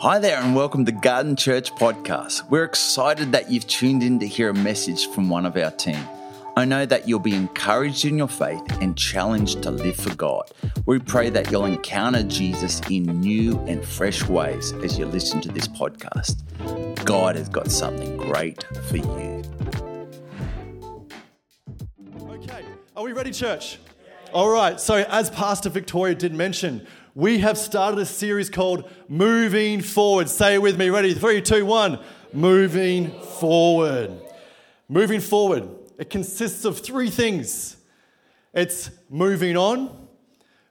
Hi there, and welcome to Garden Church Podcast. We're excited that you've tuned in to hear a message from one of our team. I know that you'll be encouraged in your faith and challenged to live for God. We pray that you'll encounter Jesus in new and fresh ways as you listen to this podcast. God has got something great for you. Okay, are we ready, church? All right, so as Pastor Victoria did mention, we have started a series called Moving Forward. Say it with me. Ready? Three, two, one. Moving Forward. Moving Forward. It consists of three things it's moving on,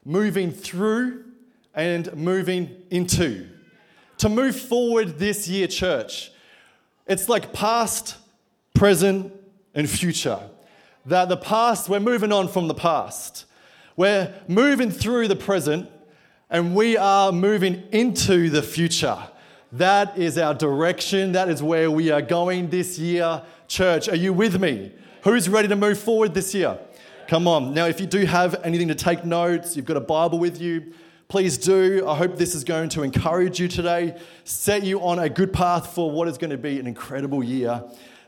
moving through, and moving into. To move forward this year, church, it's like past, present, and future. That the past, we're moving on from the past. We're moving through the present and we are moving into the future. That is our direction. That is where we are going this year. Church, are you with me? Who's ready to move forward this year? Come on. Now, if you do have anything to take notes, you've got a Bible with you, please do. I hope this is going to encourage you today, set you on a good path for what is going to be an incredible year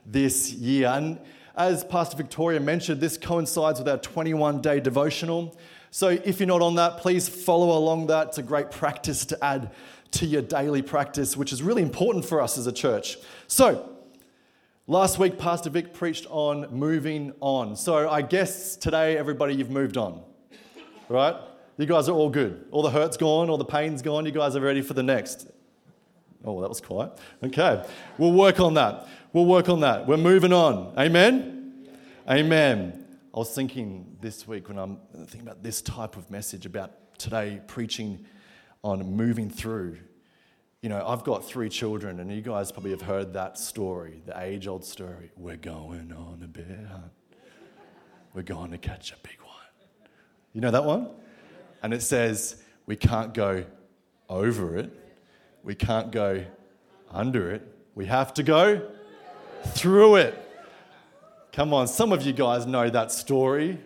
this year. And as Pastor Victoria mentioned, this coincides with our 21 day devotional. So if you're not on that, please follow along that. It's a great practice to add to your daily practice, which is really important for us as a church. So, last week, Pastor Vic preached on moving on. So, I guess today, everybody, you've moved on, right? You guys are all good. All the hurt's gone, all the pain's gone. You guys are ready for the next. Oh, that was quiet. Okay, we'll work on that. We'll work on that. We're moving on. Amen? Amen. I was thinking this week when I'm thinking about this type of message about today preaching on moving through. You know, I've got three children, and you guys probably have heard that story, the age old story. We're going on a bear hunt. We're going to catch a big one. You know that one? And it says, we can't go over it, we can't go under it, we have to go through it. Come on, some of you guys know that story.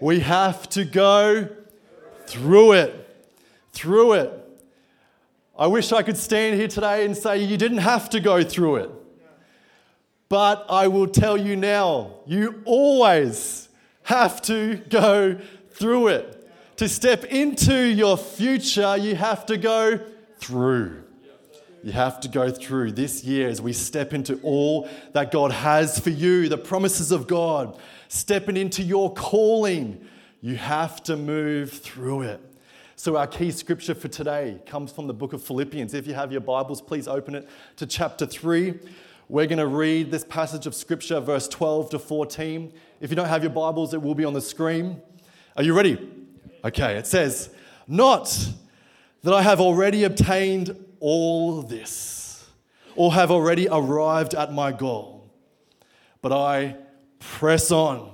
We have to go through it. Through it. I wish I could stand here today and say you didn't have to go through it. But I will tell you now, you always have to go through it. To step into your future, you have to go through you have to go through this year as we step into all that God has for you, the promises of God, stepping into your calling. You have to move through it. So, our key scripture for today comes from the book of Philippians. If you have your Bibles, please open it to chapter 3. We're going to read this passage of scripture, verse 12 to 14. If you don't have your Bibles, it will be on the screen. Are you ready? Okay, it says, Not that I have already obtained all this or have already arrived at my goal, but I press on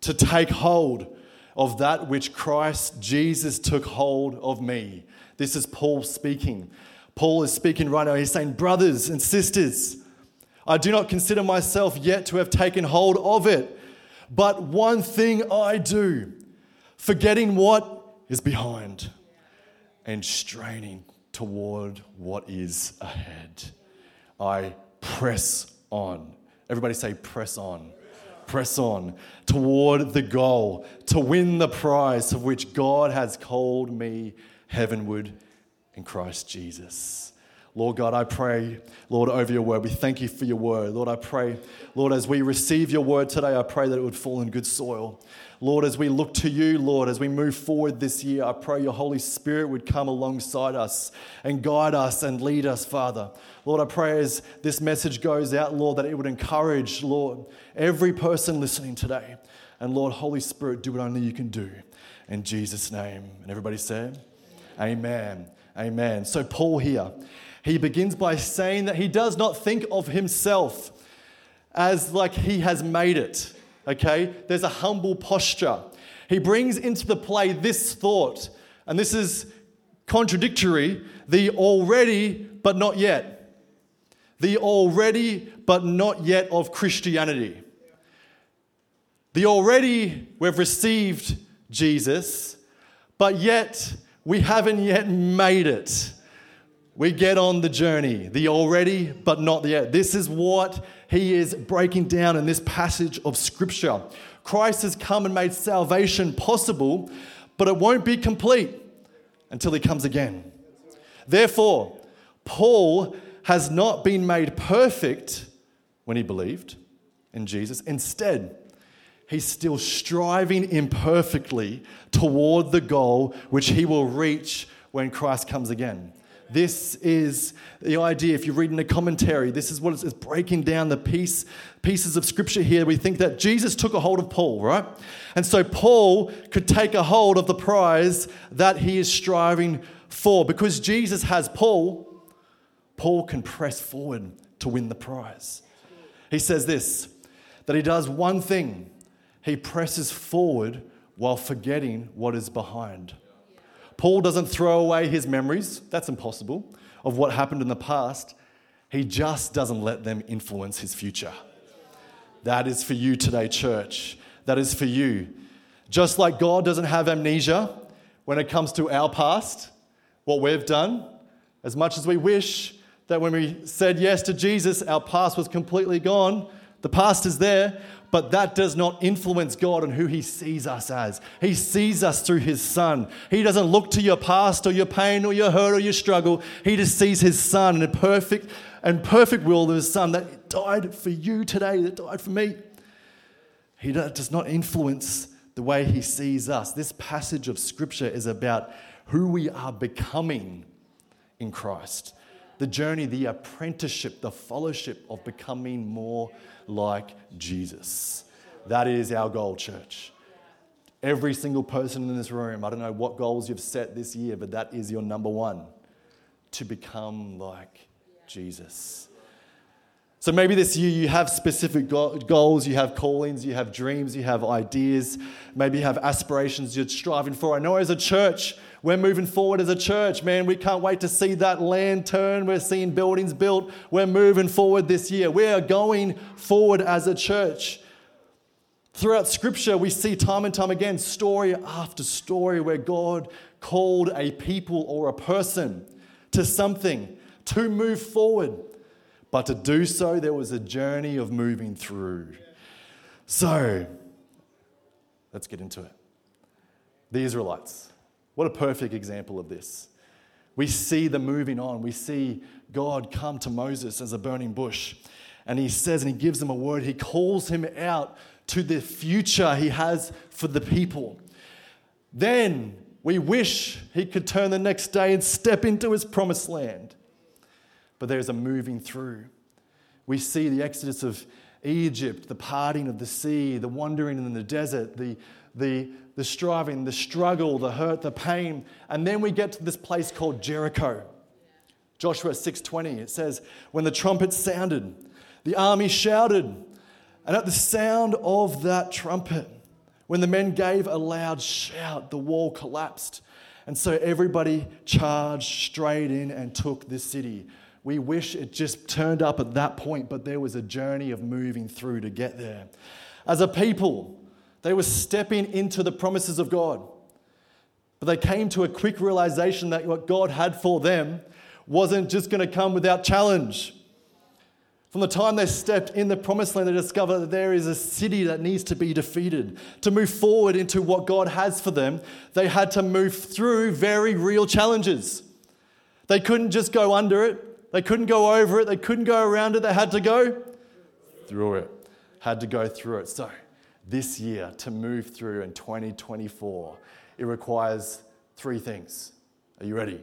to take hold of that which Christ Jesus took hold of me. This is Paul speaking. Paul is speaking right now. He's saying, Brothers and sisters, I do not consider myself yet to have taken hold of it, but one thing I do, forgetting what is behind and straining toward what is ahead. I press on. Everybody say, press on. Press on toward the goal to win the prize of which God has called me heavenward in Christ Jesus. Lord God, I pray, Lord, over your word. We thank you for your word. Lord, I pray, Lord, as we receive your word today, I pray that it would fall in good soil. Lord, as we look to you, Lord, as we move forward this year, I pray your Holy Spirit would come alongside us and guide us and lead us, Father. Lord, I pray as this message goes out, Lord, that it would encourage, Lord, every person listening today. And Lord, Holy Spirit, do what only you can do. In Jesus' name. And everybody said, Amen. Amen. So, Paul here he begins by saying that he does not think of himself as like he has made it. Okay? There's a humble posture. He brings into the play this thought, and this is contradictory the already but not yet. The already but not yet of Christianity. The already we've received Jesus, but yet we haven't yet made it. We get on the journey, the already but not the yet. This is what he is breaking down in this passage of scripture. Christ has come and made salvation possible, but it won't be complete until he comes again. Therefore, Paul has not been made perfect when he believed in Jesus. Instead, he's still striving imperfectly toward the goal which he will reach when Christ comes again. This is the idea. If you read in the commentary, this is what it's breaking down the piece, pieces of scripture here. We think that Jesus took a hold of Paul, right? And so Paul could take a hold of the prize that he is striving for. Because Jesus has Paul, Paul can press forward to win the prize. He says this that he does one thing he presses forward while forgetting what is behind. Paul doesn't throw away his memories, that's impossible, of what happened in the past. He just doesn't let them influence his future. That is for you today, church. That is for you. Just like God doesn't have amnesia when it comes to our past, what we've done, as much as we wish that when we said yes to Jesus, our past was completely gone, the past is there but that does not influence God and who He sees us as. He sees us through His Son. He doesn't look to your past or your pain or your hurt or your struggle. He just sees His Son and a perfect and perfect will of His Son that died for you today, that died for me. He does not influence the way He sees us. This passage of Scripture is about who we are becoming in Christ. The journey, the apprenticeship, the fellowship of becoming more like Jesus. That is our goal, church. Every single person in this room, I don't know what goals you've set this year, but that is your number one to become like Jesus. So maybe this year you have specific goals, you have callings, you have dreams, you have ideas, maybe you have aspirations you're striving for. I know as a church, we're moving forward as a church, man. We can't wait to see that land turn. We're seeing buildings built. We're moving forward this year. We are going forward as a church. Throughout scripture, we see time and time again, story after story, where God called a people or a person to something to move forward. But to do so, there was a journey of moving through. So, let's get into it. The Israelites. What a perfect example of this. We see the moving on. We see God come to Moses as a burning bush. And he says, and he gives him a word. He calls him out to the future he has for the people. Then we wish he could turn the next day and step into his promised land. But there's a moving through. We see the exodus of Egypt, the parting of the sea, the wandering in the desert, the, the, the striving, the struggle, the hurt, the pain. And then we get to this place called Jericho. Joshua 6:20 it says when the trumpet sounded the army shouted and at the sound of that trumpet when the men gave a loud shout the wall collapsed and so everybody charged straight in and took the city we wish it just turned up at that point but there was a journey of moving through to get there as a people they were stepping into the promises of God. But they came to a quick realization that what God had for them wasn't just going to come without challenge. From the time they stepped in the promised land, they discovered that there is a city that needs to be defeated. To move forward into what God has for them, they had to move through very real challenges. They couldn't just go under it, they couldn't go over it, they couldn't go around it, they had to go through it. Had to go through it. So, this year to move through in 2024, it requires three things. Are you ready?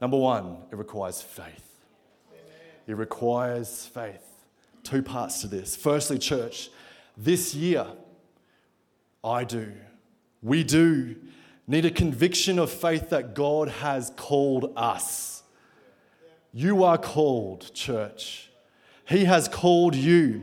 Number one, it requires faith. It requires faith. Two parts to this. Firstly, church, this year, I do, we do need a conviction of faith that God has called us. You are called, church. He has called you.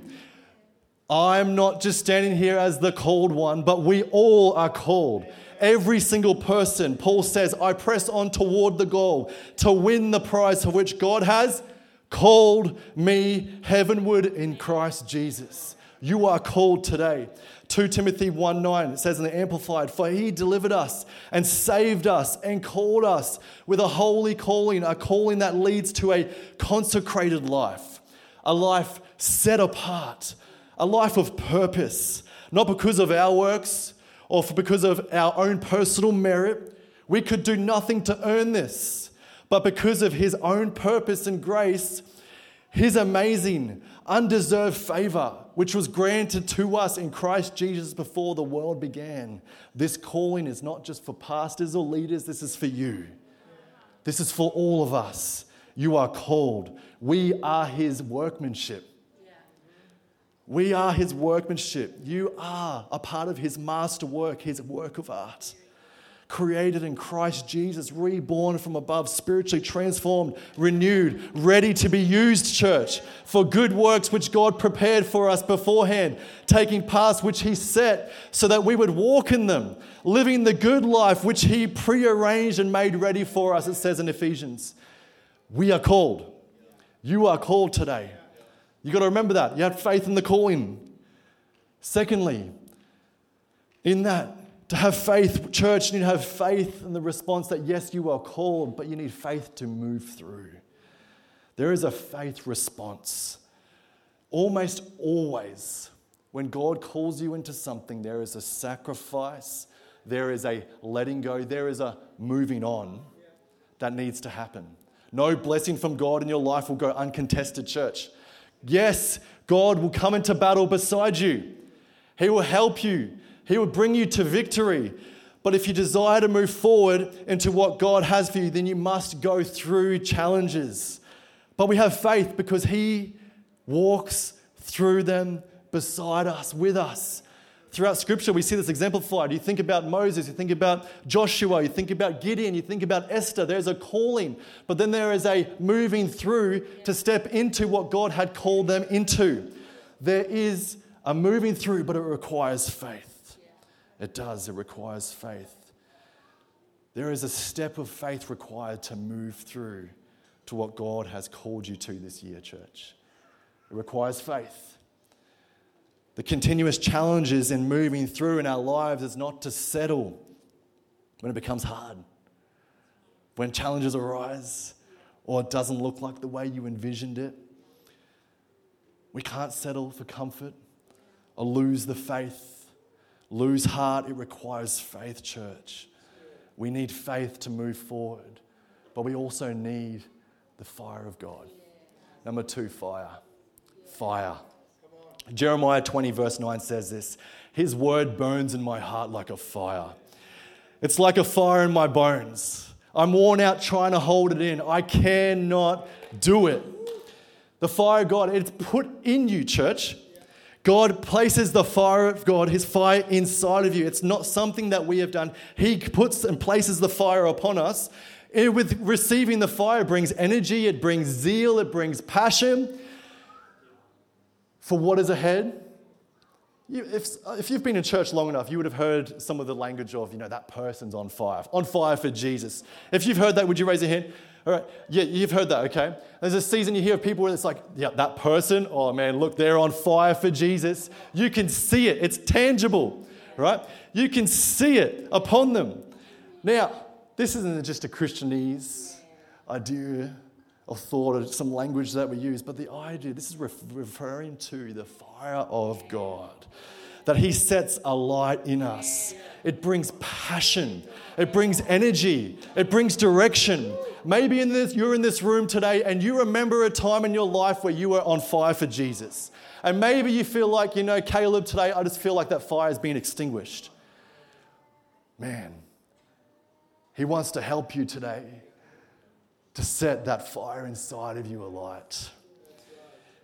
I'm not just standing here as the called one, but we all are called. Every single person, Paul says, I press on toward the goal to win the prize for which God has called me heavenward in Christ Jesus. You are called today. 2 Timothy 1 9, it says in the Amplified, For he delivered us and saved us and called us with a holy calling, a calling that leads to a consecrated life, a life set apart, a life of purpose, not because of our works or because of our own personal merit. We could do nothing to earn this, but because of his own purpose and grace, his amazing, undeserved favor, which was granted to us in Christ Jesus before the world began. This calling is not just for pastors or leaders, this is for you. This is for all of us. You are called. We are his workmanship. We are his workmanship. You are a part of his master work, his work of art created in Christ Jesus, reborn from above, spiritually transformed, renewed, ready to be used, church, for good works which God prepared for us beforehand, taking paths which He set so that we would walk in them, living the good life which He prearranged and made ready for us, it says in Ephesians. We are called. You are called today. You got to remember that. You have faith in the calling. Secondly, in that, to have faith, church, you need to have faith in the response that yes, you are called, but you need faith to move through. There is a faith response. Almost always, when God calls you into something, there is a sacrifice, there is a letting go, there is a moving on that needs to happen. No blessing from God in your life will go uncontested, church. Yes, God will come into battle beside you, He will help you. He will bring you to victory. But if you desire to move forward into what God has for you, then you must go through challenges. But we have faith because He walks through them beside us, with us. Throughout Scripture, we see this exemplified. You think about Moses, you think about Joshua, you think about Gideon, you think about Esther. There's a calling, but then there is a moving through to step into what God had called them into. There is a moving through, but it requires faith. It does, it requires faith. There is a step of faith required to move through to what God has called you to this year, church. It requires faith. The continuous challenges in moving through in our lives is not to settle when it becomes hard, when challenges arise or it doesn't look like the way you envisioned it. We can't settle for comfort or lose the faith lose heart. It requires faith, church. We need faith to move forward, but we also need the fire of God. Number two, fire. Fire. Jeremiah 20, verse 9 says this His word burns in my heart like a fire. It's like a fire in my bones. I'm worn out trying to hold it in. I cannot do it. The fire of God, it's put in you, church. God places the fire of God, His fire inside of you. It's not something that we have done. He puts and places the fire upon us. And with receiving the fire brings energy, it brings zeal, it brings passion for what is ahead. if, if you've been in church long enough, you would have heard some of the language of, you know, that person's on fire, on fire for Jesus. If you've heard that, would you raise your hand? All right, yeah, you've heard that, okay? There's a season you hear of people where it's like, yeah, that person, oh man, look, they're on fire for Jesus. You can see it, it's tangible, right? You can see it upon them. Now, this isn't just a Christianese idea or thought or some language that we use, but the idea, this is referring to the fire of God that He sets a light in us. It brings passion, it brings energy, it brings direction. Maybe in this, you're in this room today and you remember a time in your life where you were on fire for Jesus. And maybe you feel like, you know, Caleb, today I just feel like that fire has been extinguished. Man, He wants to help you today to set that fire inside of you alight.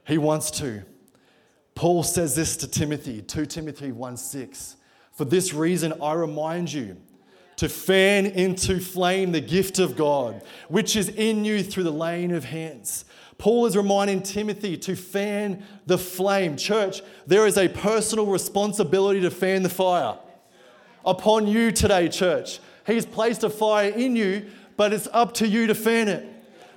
He wants to. Paul says this to Timothy, 2 Timothy 1 6. For this reason, I remind you to fan into flame the gift of God, which is in you through the laying of hands. Paul is reminding Timothy to fan the flame. Church, there is a personal responsibility to fan the fire upon you today, church. He's placed a fire in you, but it's up to you to fan it.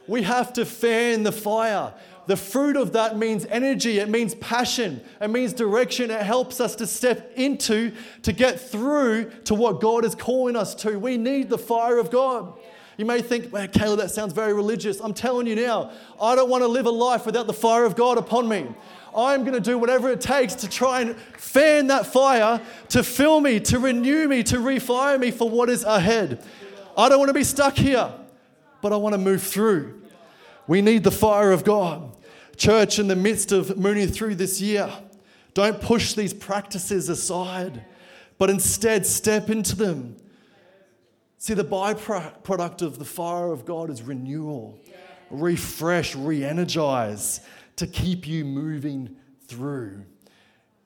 We have to fan the fire. The fruit of that means energy, it means passion, it means direction. It helps us to step into, to get through to what God is calling us to. We need the fire of God. You may think, well, Caleb, that sounds very religious. I'm telling you now, I don't want to live a life without the fire of God upon me. I'm going to do whatever it takes to try and fan that fire, to fill me, to renew me, to refire me for what is ahead. I don't want to be stuck here, but I want to move through. We need the fire of God. Church, in the midst of moving through this year, don't push these practices aside, but instead step into them. See, the byproduct of the fire of God is renewal, refresh, re energize to keep you moving through.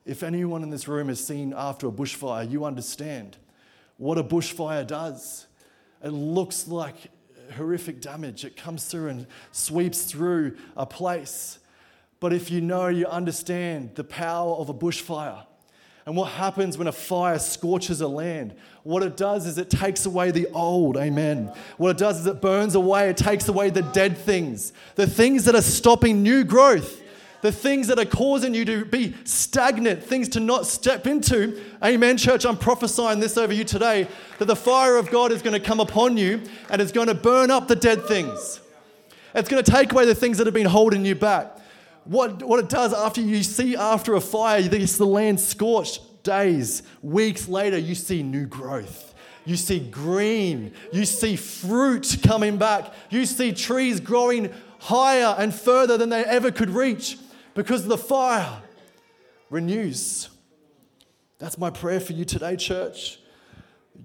If anyone in this room has seen after a bushfire, you understand what a bushfire does. It looks like horrific damage. It comes through and sweeps through a place. But if you know, you understand the power of a bushfire and what happens when a fire scorches a land. What it does is it takes away the old, amen. What it does is it burns away, it takes away the dead things, the things that are stopping new growth the things that are causing you to be stagnant, things to not step into. Amen, church. I'm prophesying this over you today that the fire of God is going to come upon you and it's going to burn up the dead things. It's going to take away the things that have been holding you back. What, what it does after you see after a fire, this the land scorched days, weeks later, you see new growth. You see green. You see fruit coming back. You see trees growing higher and further than they ever could reach because the fire renews. That's my prayer for you today, church.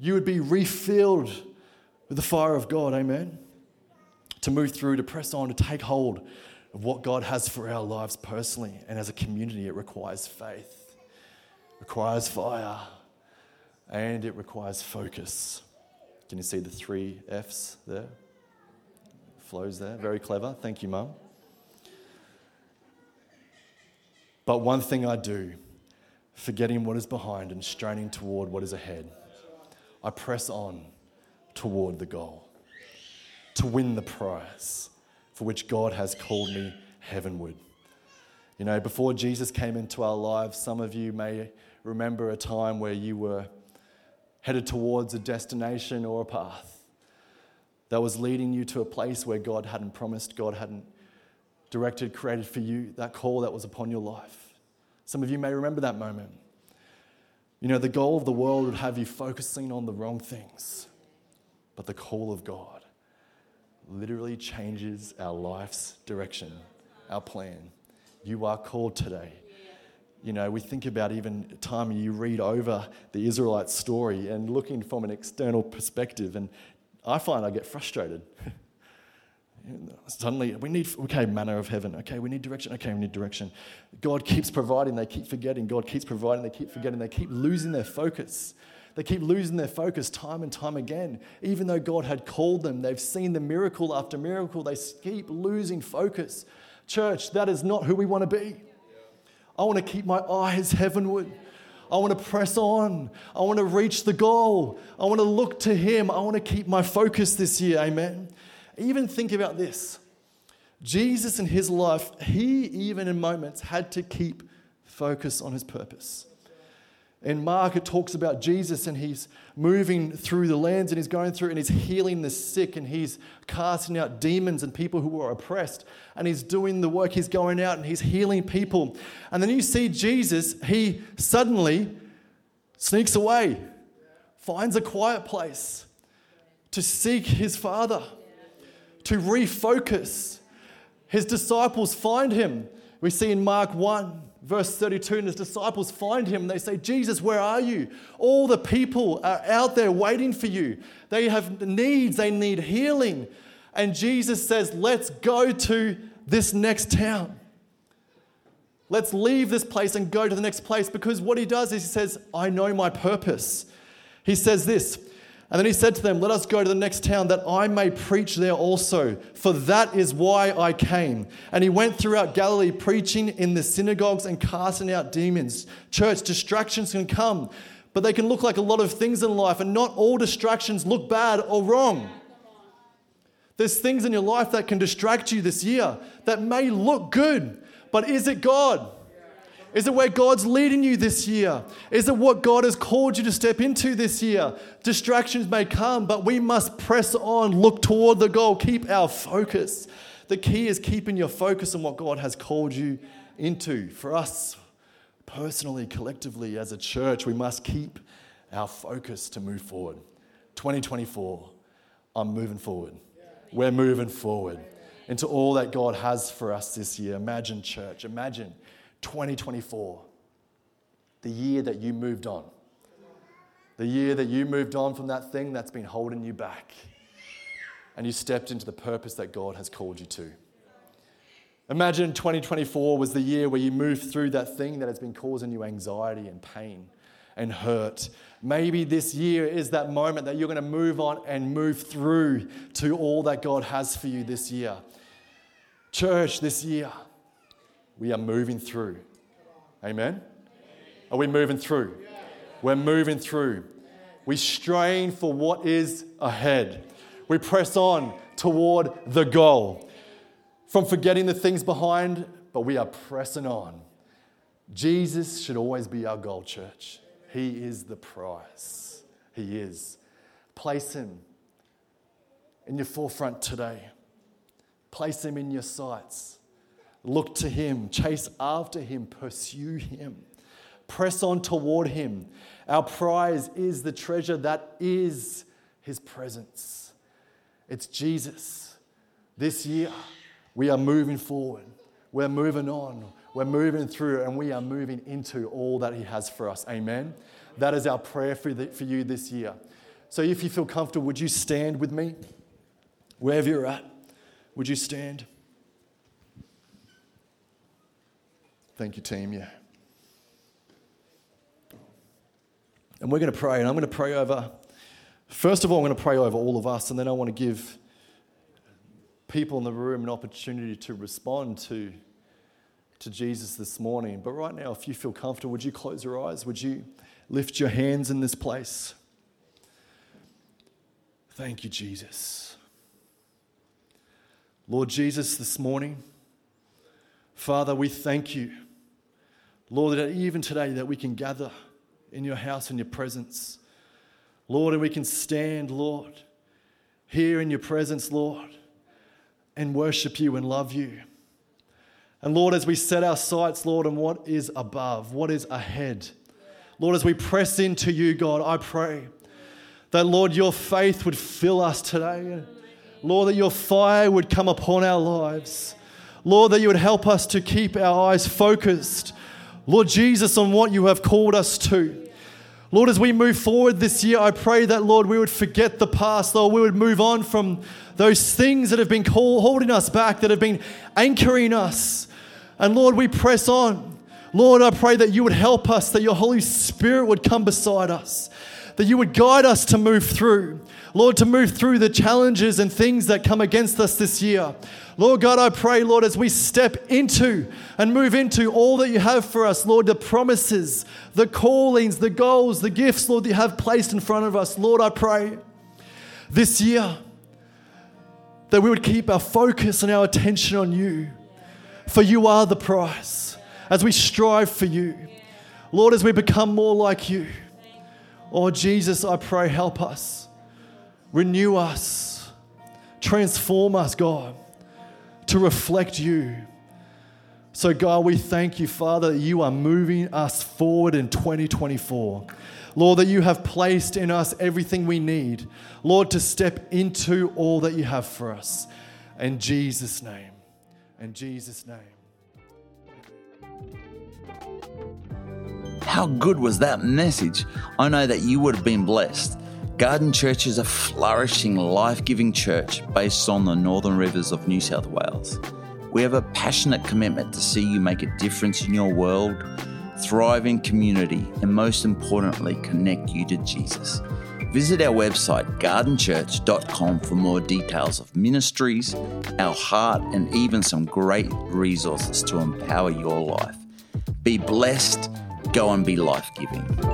You would be refilled with the fire of God, amen. To move through, to press on, to take hold of what God has for our lives personally and as a community. It requires faith, it requires fire, and it requires focus. Can you see the three F's there? Flows there. Very clever. Thank you, Mum. But one thing I do, forgetting what is behind and straining toward what is ahead, I press on toward the goal to win the prize for which God has called me heavenward. You know, before Jesus came into our lives, some of you may remember a time where you were headed towards a destination or a path that was leading you to a place where God hadn't promised, God hadn't directed, created for you, that call that was upon your life. Some of you may remember that moment. You know, the goal of the world would have you focusing on the wrong things, but the call of God literally changes our life's direction, our plan. You are called today. You know, we think about even time you read over the Israelite story and looking from an external perspective, and I find I get frustrated. Suddenly, we need, okay, manna of heaven. Okay, we need direction. Okay, we need direction. God keeps providing, they keep forgetting. God keeps providing, they keep forgetting. They keep losing their focus. They keep losing their focus time and time again. Even though God had called them, they've seen the miracle after miracle, they keep losing focus. Church, that is not who we want to be. I want to keep my eyes heavenward. I want to press on. I want to reach the goal. I want to look to Him. I want to keep my focus this year. Amen. Even think about this Jesus in his life, he even in moments had to keep focus on his purpose. In Mark, it talks about Jesus and he's moving through the lands and he's going through and he's healing the sick and he's casting out demons and people who are oppressed and he's doing the work. He's going out and he's healing people. And then you see Jesus, he suddenly sneaks away, finds a quiet place to seek his Father to refocus. His disciples find him. We see in Mark 1, verse 32, and his disciples find him. They say, Jesus, where are you? All the people are out there waiting for you. They have needs, they need healing. And Jesus says, Let's go to this next town. Let's leave this place and go to the next place because what he does is he says, I know my purpose. He says this and then he said to them, Let us go to the next town that I may preach there also, for that is why I came. And he went throughout Galilee preaching in the synagogues and casting out demons. Church, distractions can come, but they can look like a lot of things in life, and not all distractions look bad or wrong. There's things in your life that can distract you this year that may look good, but is it God? Is it where God's leading you this year? Is it what God has called you to step into this year? Distractions may come, but we must press on, look toward the goal, keep our focus. The key is keeping your focus on what God has called you into. For us, personally, collectively, as a church, we must keep our focus to move forward. 2024, I'm moving forward. We're moving forward into all that God has for us this year. Imagine, church, imagine 2024, the year that you moved on. The year that you moved on from that thing that's been holding you back and you stepped into the purpose that God has called you to. Imagine 2024 was the year where you moved through that thing that has been causing you anxiety and pain and hurt. Maybe this year is that moment that you're going to move on and move through to all that God has for you this year. Church, this year, we are moving through. Amen? Are we moving through? We're moving through. We strain for what is ahead. We press on toward the goal. From forgetting the things behind, but we are pressing on. Jesus should always be our goal, church. He is the prize. He is. Place him in your forefront today. Place him in your sights. Look to him, chase after him, pursue him, press on toward him. Our prize is the treasure that is his presence. It's Jesus. This year, we are moving forward. We're moving on. We're moving through and we are moving into all that He has for us. Amen. That is our prayer for, the, for you this year. So if you feel comfortable, would you stand with me? Wherever you're at, would you stand? Thank you, team. Yeah. And we're going to pray, and I'm going to pray over, first of all, I'm going to pray over all of us, and then I want to give people in the room an opportunity to respond to, to Jesus this morning. But right now, if you feel comfortable, would you close your eyes? Would you lift your hands in this place? Thank you, Jesus. Lord Jesus, this morning, Father, we thank you. Lord, that even today that we can gather in your house in your presence. Lord, and we can stand, Lord, here in your presence, Lord and worship you and love you. And Lord, as we set our sights, Lord, on what is above, what is ahead, Lord, as we press into you, God, I pray that, Lord, your faith would fill us today. Lord, that your fire would come upon our lives. Lord, that you would help us to keep our eyes focused, Lord Jesus, on what you have called us to. Lord, as we move forward this year, I pray that, Lord, we would forget the past, Lord, we would move on from those things that have been holding us back, that have been anchoring us. And Lord, we press on. Lord, I pray that you would help us, that your Holy Spirit would come beside us, that you would guide us to move through. Lord, to move through the challenges and things that come against us this year. Lord God, I pray, Lord, as we step into and move into all that you have for us, Lord, the promises, the callings, the goals, the gifts, Lord, that you have placed in front of us. Lord, I pray this year that we would keep our focus and our attention on you, for you are the prize as we strive for you. Lord, as we become more like you. Oh, Jesus, I pray, help us, renew us, transform us, God, to reflect you. So, God, we thank you, Father, that you are moving us forward in 2024. Lord, that you have placed in us everything we need, Lord, to step into all that you have for us. In Jesus' name. In Jesus' name. How good was that message? I know that you would have been blessed. Garden Church is a flourishing, life giving church based on the northern rivers of New South Wales. We have a passionate commitment to see you make a difference in your world thrive in community, and most importantly, connect you to Jesus. Visit our website, gardenchurch.com, for more details of ministries, our heart, and even some great resources to empower your life. Be blessed, go and be life giving.